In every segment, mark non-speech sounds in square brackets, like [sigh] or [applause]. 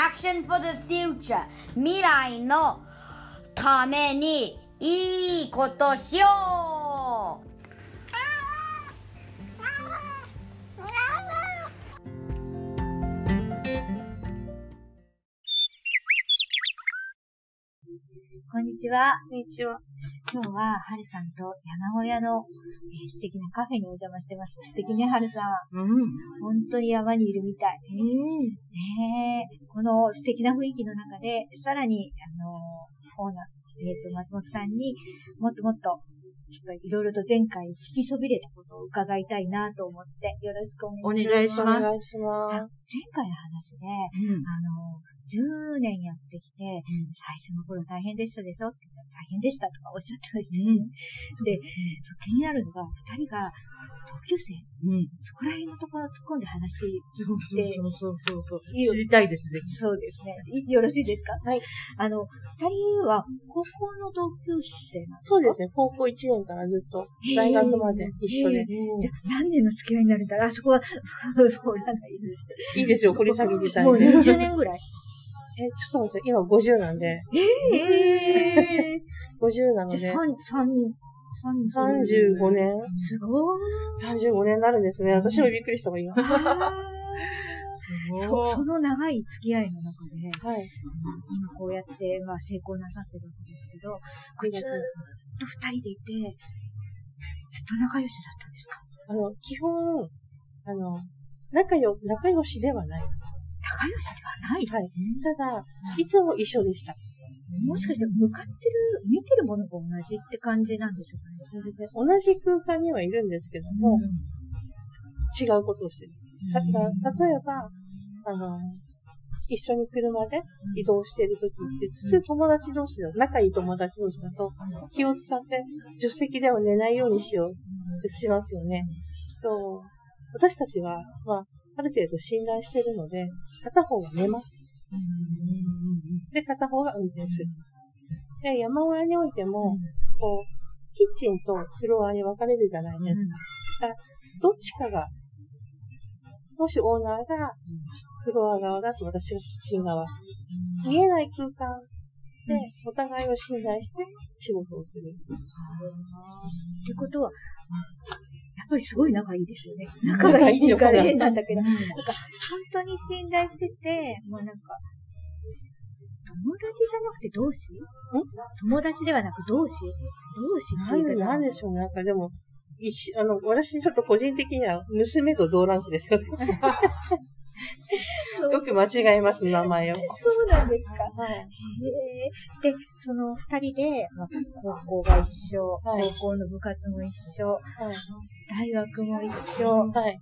Action for the future 未来のためにいいことしようこんにちは。こんにちは。今日は、はるさんと山小屋の、えー素敵なカフェにお邪魔してます。素敵ね、はるさん。うん。本当に山にいるみたい。うん。ねえこの素敵な雰囲気の中で、さらに、あのー、オーナー、えっ、と、松本さんにもっともっと、ちょっといろいろと前回聞きそびれたことを伺いたいなと思って、よろしくお願いします。お願いします。前回の話で、うん。あの、10年やってきて、最初の頃大変でしたでしょ？って言ったら大変でしたとかおっしゃってましたよね。で、そう気になるのが、二人が同級生、うん。そこら辺のところ突っ込んで話そうでそうそうそうそう。知りたいですね。そうですね。いよろしいですか？はい。あの、二人は高校の同級生なんですか？そうですね。高校1年からずっと大学まで一緒で。じゃあ、何年の付き合いになるんだ？ろうあそこは、そうなんかいいですいいですよ、掘り下げてたいもうね。え、ち20年ぐらい。ょっと待って、今50なんで。ええ50なのでじゃあ、、三、三、三35年すごい。35年になるんですね。私もびっくりしたわ、今。すそごい。その長い付き合いの中で、はい。今こうやって、まあ、成功なさってるわけですけど、ずっと二人でいて、ずっと仲良しだったんですか？あの、基本、あの、仲良、仲良しではない。仲良しではない。はい。ただ、いつも一緒でした。もしかして向かってる、見てるものが同じって感じなんでしょうかね。で同じ空間にはいるんですけども、違うことをしてる。ただ、例えば、あの、一緒に車で移動しているときって、普通友達同士だ、仲いい友達同士だと、気を使って助手席では寝ないようにしようってしますよね。と私たちは、まあ、ある程度信頼しているので、片方が寝ます。で、片方が運転する。で、山小屋においても、こう、キッチンとフロアに分かれるじゃないですか。だからどっちかが、もしオーナーがフロア側だと私がキッチン側。見えない空間でお互いを信頼して仕事をする。ってことは、ぱりすごい仲いいですよね。仲がいいから変なんだけど、なんか本当に信頼してて、もうなんか、友達じゃなくて同志？友達ではなく同志？同志ってなんで、いうかなんでしょうね。なんかでも、一緒あの、私ちょっと個人的には娘と同ランクですよね。よく間違えます、名前を。そうなんですか。はい。で、その二人で、まあ、高校が一緒、はい高校の部活も一緒、はい。大学も一緒。はい。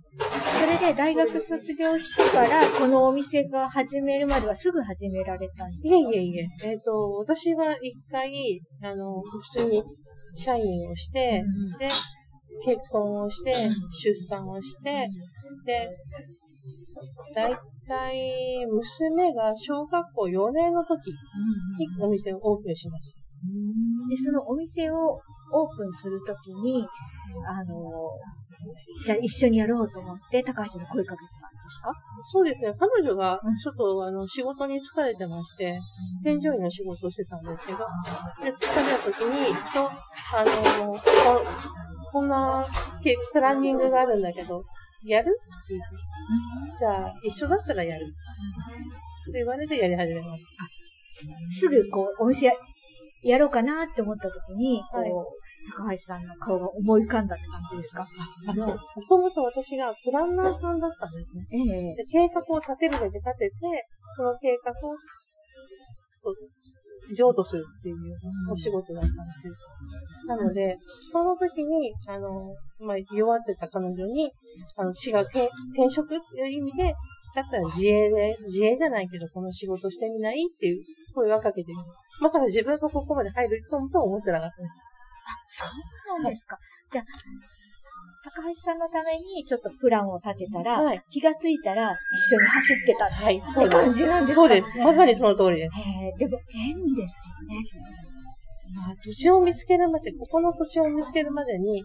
それで大学卒業してから、このお店が始めるまではすぐ始められたんですか？いえいえいえ。えっ、と、私は一回、あの、普通に社員をして、うんで、結婚をして、出産をして、で、だいたい娘が小学校4年の時にお店をオープンしました。で、そのお店をオープンするときに、あの、じゃあ一緒にやろうと思って、高橋に声かけたんですか？そうですね。彼女がうん、ちょっと、あの、仕事に疲れてまして、添乗員の仕事をしてたんですけど、で、疲れた時に、と、あの、ここんな、けプランニングがあるんだけど、やる？って言って、じゃあ、一緒だったらやる。って言われてやり始めましすぐこう、お店ややろうかなって思ったときに、こう、はい高橋さんの顔が思い浮かんだって感じですか？た。あの、もともと私がプランナーさんだったんですね。ええで計画を立てるだけ立てて、その計画を、譲渡するっていうお仕事だったんですよ。なので、その時に、あの、まあ、弱ってた彼女に、あの、違う、転転職っていう意味で、だったら自営で、自営じゃないけど、この仕事してみない？っていう声はかけてる。まさか自分がここまで入るとは思ってなかったです。そうなんですか。じゃあ、高橋さんのためにちょっとプランを立てたら、はい気がついたら一緒に走ってたはい、そう感。じなんですか？そうです。まさにその通りです。へえでも縁ですよね。まあ、土地を見つけるまで、ここの土地を見つけるまでに、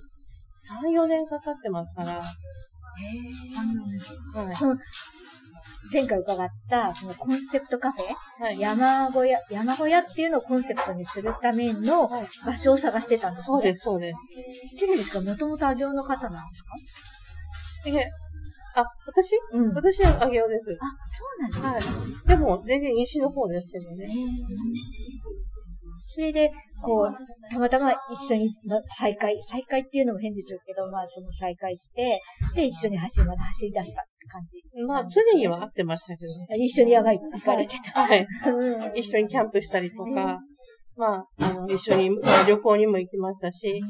3、4年かかってますから、へえはい。その前回伺った、そのコンセプトカフェ、はい。山小屋、山小屋っていうのをコンセプトにするためのはい場所を探してたんですね。そうです、そうです。失礼ですが、もともとあ行の方なんですか？いえ、あ、私？うん。あ、私はあげおです。そうなんですね。はい。でも、全然西の方ですけどね。それで、こう、たまたま一緒にの再会、再会っていうのも変でしょうけど、まあその再会して、で、一緒に走り、また走り出したって感じ。まあ、常には会ってましたけどね。一緒に山行かれてた。はい。うん一緒にキャンプしたりとか、まあ、あの、一緒に、まあ旅行にも行きましたし、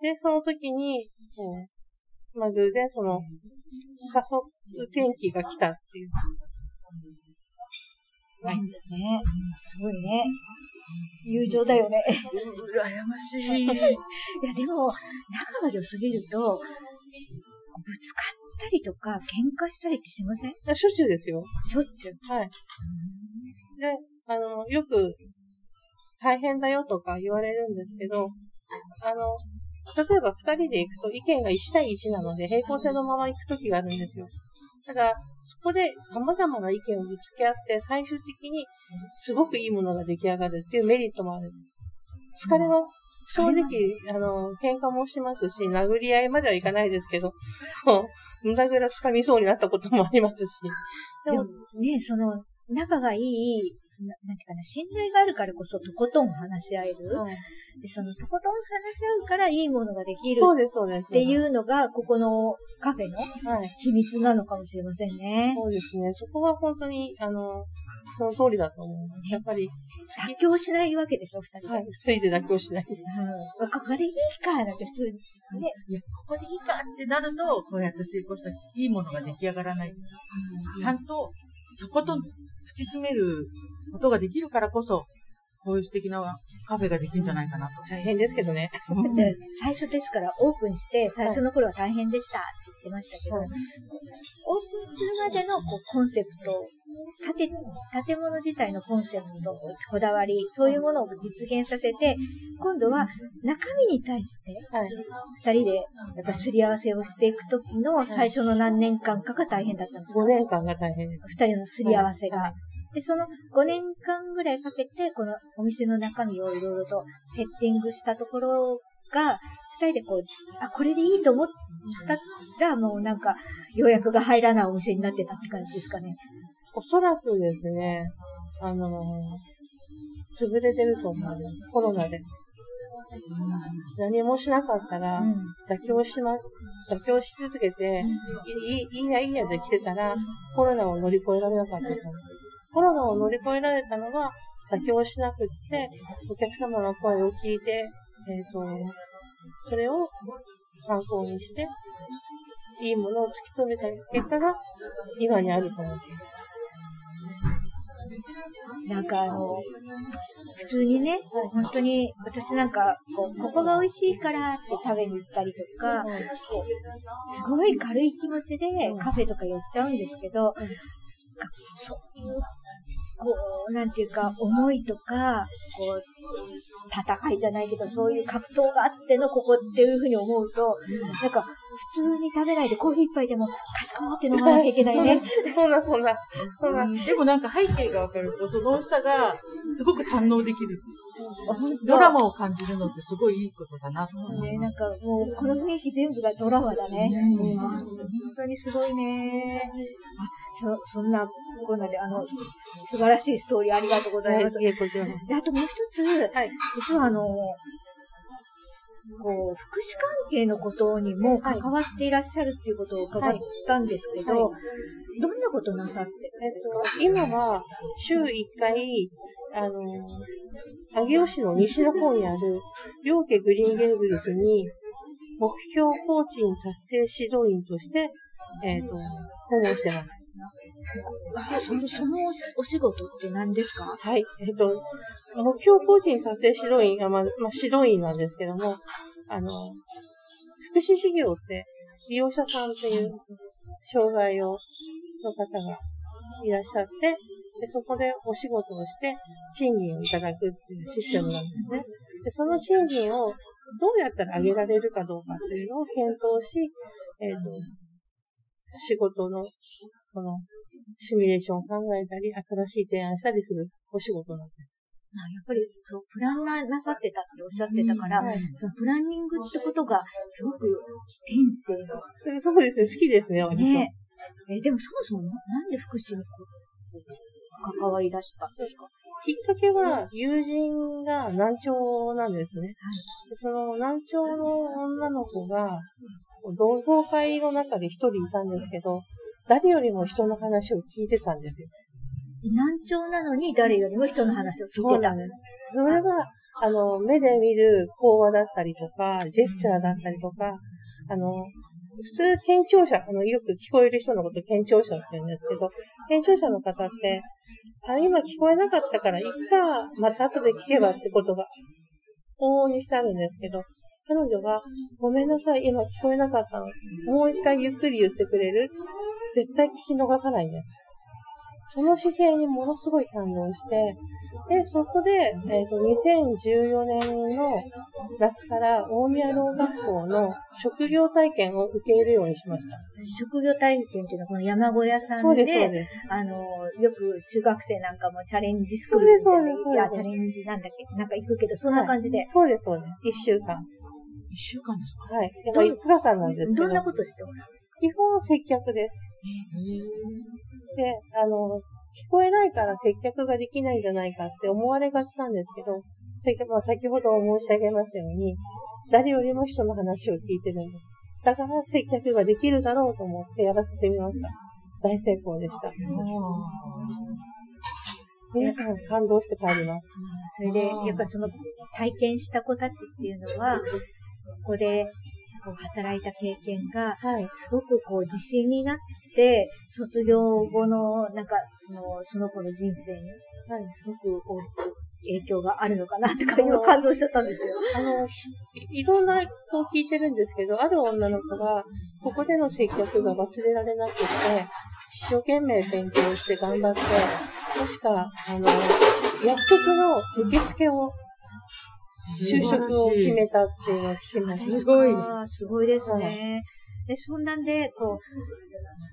で、その時に、こうまあ、偶然その、誘う天気が来たっていう。はい。ね。すごいね。友情だよね。羨ましい。[laughs] いや、でも、仲が良すぎると、ぶつかったりとか、喧嘩したりってしません？しょっちゅうですよ。しょっちゅう。はい。で、あの、よく、大変だよとか言われるんですけど、あの、例えば二人で行くと意見が1対1なので平行線のまま行くときがあるんですよ。ただ、そこで様々な意見をぶつけ合って、最終的にすごくいいものが出来上がるっていうメリットもある。疲れは、正直、あの、喧嘩もしますし、殴り合いまではいかないですけど、もう胸ぐらつかみそうになったこともありますし。でも、ね、その、仲がいい、ななんていうかな、信頼があるからこそとことん話し合える。はいで、そのとことん話し合うからいいものができるそうです、そうです。っていうのが、ここのカフェのはい。秘密なのかもしれませんね。そうですね。そこは本当に、あの、その通りだと思います。やっぱり、妥協しないわけでしょ、二人で。はい。二人で妥協しない。うん。ここでいいか、なんて普通に。ね。いや、ここでいいかってなると、こうやって成功したいいものが出来上がらない。ちゃんと、とことん突き詰めることができるからこそ、こういう素敵なカフェができるんじゃないかなと。大変ですけどね。で最初ですから、オープンして、最初の頃は大変でしたってってましたけど、はいオープンするまでのこうコンセプト、建て、建物自体のコンセプト、こだわり、そういうものを実現させて、今度は中身に対して、はい。二人でやっぱりすり合わせをしていくときの最初の何年間かが大変だったんです5年間が大変です。二人のすり合わせが。はいで、その5年間ぐらいかけて、このお店の中身をいろいろとセッティングしたところが、二人でこう、あ、これでいいと思ったら、もうなんか、予約が入らないお店になってたって感じですかね。おそらくですね、あの潰れてると思う。コロナで。何もしなかったら、うん。妥協しま、妥協し続けて、いい、いいやいいやで来てたら、コロナを乗り越えられなかったと思う。コロナを乗り越えられたのは、妥協しなくって、お客様の声を聞いて、えっ、と、それを参考にして、いいものを突き詰めた結果が、今にあると思っ。なんかあの、普通にね、本当に私なんか、こう、ここが美味しいからって食べに行ったりとか、すごい軽い気持ちでカフェとか寄っちゃうんですけど、うん。そういう、こう、なんていうか、思いとか、こう、戦いじゃないけど、そういう格闘があってのここっていうふうに思うと、なんか、普通に食べないでコーヒー一杯でも、かしこまって飲まなきゃいけないね。そんな、そんな、そんな。でもなんか背景がわかると、その美味しさがすごく堪能できる。ドラマを感じるのってすごいいいことだなと思う。ね、なんかもう、この雰囲気全部がドラマだね。うん本当にすごいね。あ、そ、そんな、こんなで、あの、素晴らしいストーリーありがとうございます。いえ、こちらも。で、あともう一つ、はい。実はあの、こう、福祉関係のことにも関わっていらっしゃるっていうことを伺ったんですけど、はいはどんなことなさってえっと、今は、週1回、あの、上尾市の西の方にある、両家グリーンゲーブルスに、目標コーチン達成指導員として、えっ、と、訪問してます。その、そのお仕事って何ですか？はい。えっ、と、目標コーチン達成指導員が、まあ、ま、指導員なんですけども、あの、福祉事業って、利用者さんっていう障害を、の方がいらっしゃって、でそこでお仕事をして、賃金をいただくっていうシステムなんですね。で、その賃金をどうやったら上げられるかどうかっていうのを検討し、えっ、と、仕事のこの、シミュレーションを考えたり、新しい提案したりするお仕事なんです。あやっぱり、そう、プランナーなさってたっておっしゃってたから、はいそのプランニングってことが、すごく天性の。でそうですね、好きですね、割と。ねえ、でもそもそもななんで福祉に関わり出したんですか？きっかけは、友人が難聴なんですね。でその難聴の女の子が、同窓会の中で一人いたんですけど、誰よりも人の話を聞いてたんですよ。難聴なのに誰よりも人の話を聞いてた。です。それは、あの、目で見る講話だったりとか、ジェスチャーだったりとか、あの、普通、健聴者、あの、よく聞こえる人のこと健聴者って言うんですけど、健聴者の方って、あ、今聞こえなかったから、いっか、また後で聞けばってことが、往々にしてあるんですけど、彼女が、ごめんなさい、今聞こえなかったの。もう一回ゆっくり言ってくれる？絶対聞き逃さないね。その姿勢にものすごい感動して、で、そこで、えっ、と、2014年の夏から大宮農学校の職業体験を受け入れるようにしました。職業体験っていうのはこの山小屋さそうんです、そうで、です。あの、よく中学生なんかもチャレンジスクールみたいいや、チャレンジなんだっけ？なんか行くけど、そんな感じで。そうです、そうです。一週間。一週間ですか？はい。やっぱ5日間なんですけど。どんなことしてもらう基本接客です。で、あの、聞こえないから接客ができないんじゃないかって思われがちなんですけど、接客まあ、先ほど申し上げましたように、誰よりも人の話を聞いてるんです。だから接客ができるだろうと思ってやらせてみました。大成功でした。皆さん感動して帰ります。それで、やっぱその体験した子たちっていうのは、ここでこう働いた経験が、はい。すごくこう自信になって、卒業後の、なんか、その、その子の人生に、はい、すごく大きく影響があるのかなとか今感動しちゃったんですけど。あの、ひいろんな子を聞いてるんですけど、ある女の子が、ここでの接客が忘れられなくて、一生懸命勉強して頑張って、確か、あの、薬局の受付を、就職を決めたっていうのを聞きました。すごい。すごいですはね。で、そんなんで、こ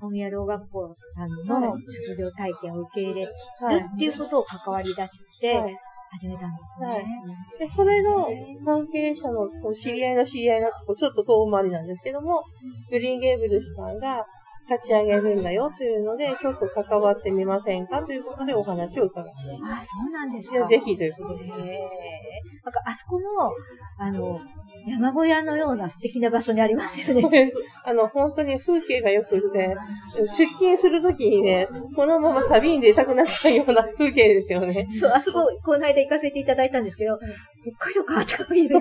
う、大宮老学校さんのはい職業体験を受け入れるはい。っていうことを関わり出してはい始めたんですね。で、それの関係者のこう知り合いの知り合いのこうちょっと遠回りなんですけども、グリーンゲーブルスさんが立ち上げるんだよというので、ちょっと関わってみませんかということでお話を伺って。あ、そうなんですか。ぜひということで。なんか、あそこの、あの、山小屋のような素敵な場所にありますよね。[laughs] あの、本当に風景が良くって、出勤するときにね、このまま旅に出たくなっちゃうような風景ですよね。そう、あそこ、この間行かせていただいたんですけど、北海道かとか言うよ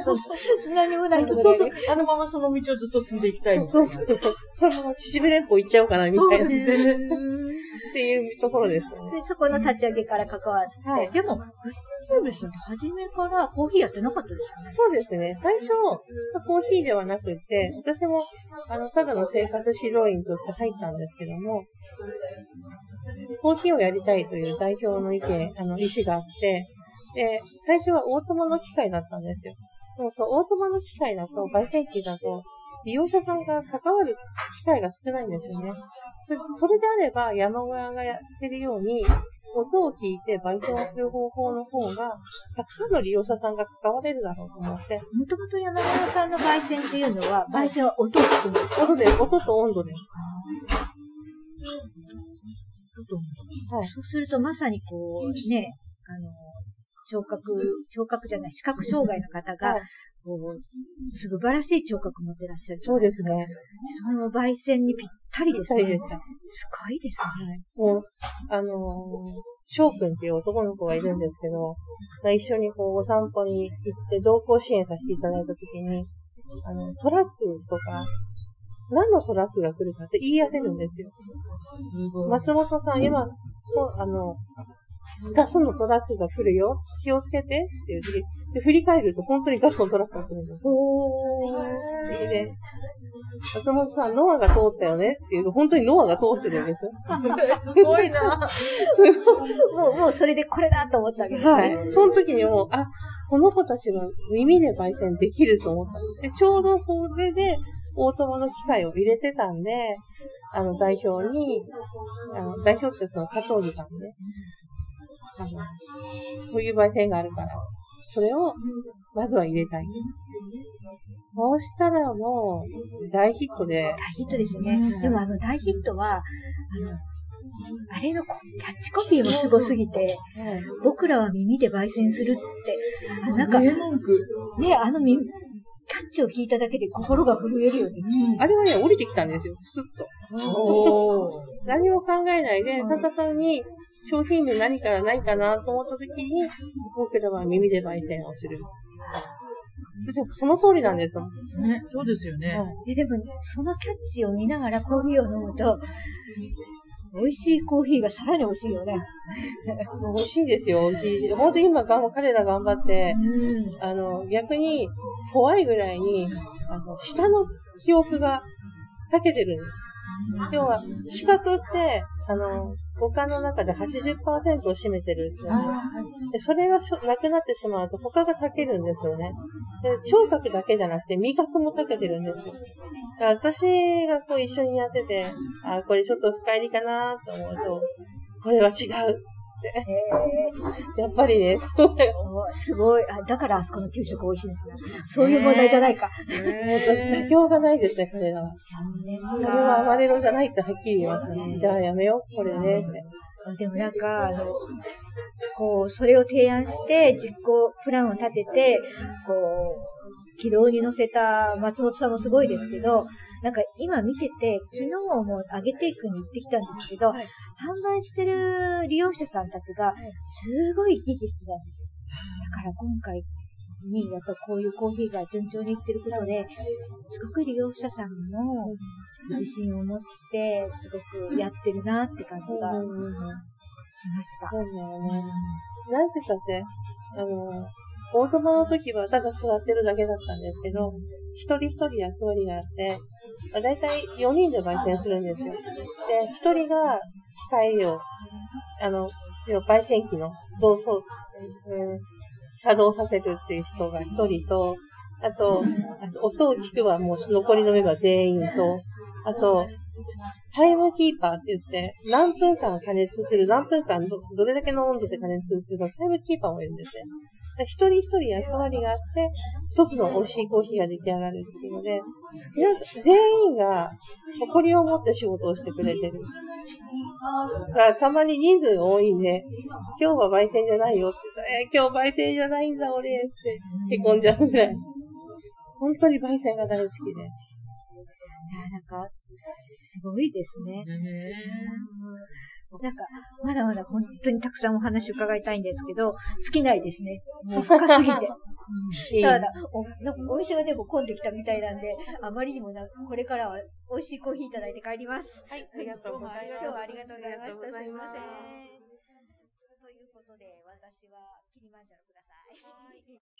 何もないところでそうそう。あのままその道をずっと進んでいきたいみたいな。そうそう。このまま秩父連峰行っちゃおうかな、みたいな。[laughs] っ。ていうところですよね。で、そこの立ち上げから関わって、はいでも、グリーンベーブルさんって初めからコーヒーやってなかったですよね。そうですね。最初、コーヒーではなくて、私も、あの、ただの生活指導員として入ったんですけども、コーヒーをやりたいという代表の意見、あの、意思があって、で、最初はオートマの機械だったんですよ。でもそう、オートマの機械だと、焙煎機だと、利用者さんが関わる機会が少ないんですよね。それであれば、山小屋がやってるように、音を聞いて焙煎をする方法の方が、たくさんの利用者さんが関われるだろうと思って、もともと山小屋さんの焙煎っていうのは、焙煎は音を聞くんですか？音で、音と温度で。はい。そうするとまさにこう、ね、あの、聴覚、聴覚じゃない、視覚障害の方が、はいこう、素晴らしい聴覚持ってらっしゃる。そうですね。その焙煎にぴったりですね。ぴったりでしたすごいですね。もう、あのー翔くんっていう男の子がいるんですけど、一緒にこうお散歩に行って同行支援させていただいたときに、あの、トラックとか、何のトラックが来るかって言い当てるんですよ。松本さん、今、こうあの、ガスのトラックが来るよ。気をつけてって言って、で、振り返ると本当にガスのトラックが来るんです。それで、松本さん、ノアが通ったよねって言うと、本当にノアが通ってるんです。すごいな。そ [laughs] れもう、もうそれでこれだと思ったわけですね。はい。その時にもう、あ、この子たちは耳で焙煎できると思ったんです。で、ちょうどそれで、オートマの機械を入れてたんで、あの、代表に、あの、代表ってその、加藤さんで、あの、こういう焙煎があるから、それを、まずは入れたい。そうしたらもう、大ヒットで。大ヒットですよね。でもあの大ヒットは、あの、あれのキャッチコピーもすごすぎて、僕らは耳で焙煎するって、あなんか、ね、あの耳、キャッチを聞いただけで心が震えるよね。あれはね、降りてきたんですよ、スッと。[laughs] 何も考えないで、ただ単に商品名何からないかなと思った時に、僕らは耳で焙煎をする。その通りなんですよ。ね、そうですよね。えでも、そのキャッチを見ながらコーヒーを飲むと、美味しいコーヒーがさらに美味しいよね。[laughs] 美味しいですよ、美味しいし。本当に今、彼ら頑張って、うん。あの、逆に怖いぐらいに、あの、下の記憶が長けてるんです。要は、資格って、あの、五感の中で80%を占めてるんですよね。でそれがなくなってしまうと他が長けるんですよね。で聴覚だけじゃなくて味覚も長けてるんですよ。だから私がこう一緒にやってて、あ、これちょっと深入りかなと思うと、これは違うって。やっぱりね、そうだよ。おすごいあ。だからあそこの給食美味しいんですね。そういう問題じゃないか。妥協がないですね、彼らは。そうですこれはアマレロじゃないってはっきり言いますね。じゃあやめよう、これね。でもなんか、あの、こう、それを提案して、実行プランを立てて、こう、軌道に乗せた松本さんもすごいですけど、なんか今見てて、昨日も上げていくに行ってきたんですけど、はい販売してる利用者さんたちが、すごい生き生きしてたんですよ。だから今回に、やっぱこういうコーヒーが順調にいってることで、すごく利用者さんも自信を持って、すごくやってるなって感じがしました。そうだよね。なんて言ったって、あの、オートマの時はただ座ってるだけだったんですけど、一人一人役割があって、まあ、大体4人で焙煎するんですよ。で、一人が機械を、あの、焙煎機の動作、うん、作動させるっていう人が一人と、あと、あと音を聞くはもう残りのメンバー全員と、あと、タイムキーパーって言って、何分間加熱する、何分間どどれだけの温度で加熱するっていうのをタイムキーパーもいるんですよ。一人一人役割があって、一つの美味しいコーヒーが出来上がるっていうので、全員が誇りを持って仕事をしてくれてる。だからたまに人数が多いんで、今日は焙煎じゃないよって言ったら、えー今日焙煎じゃないんだ俺ってへこんじゃうぐらい。本当に焙煎が大好きで。いや、なんか、すごいですね。ねなんか、まだまだ本当にたくさんお話伺いたいんですけど、尽きないですね。[laughs] もう深すぎて。ただ、おなんかお店がでも混んできたみたいなんで、あまりにもなこれからは美味しいコーヒーいただいて帰ります。はい、ありがとうございます。今日はありがとうございました。すいません。ということで、私はキリマンジャロください。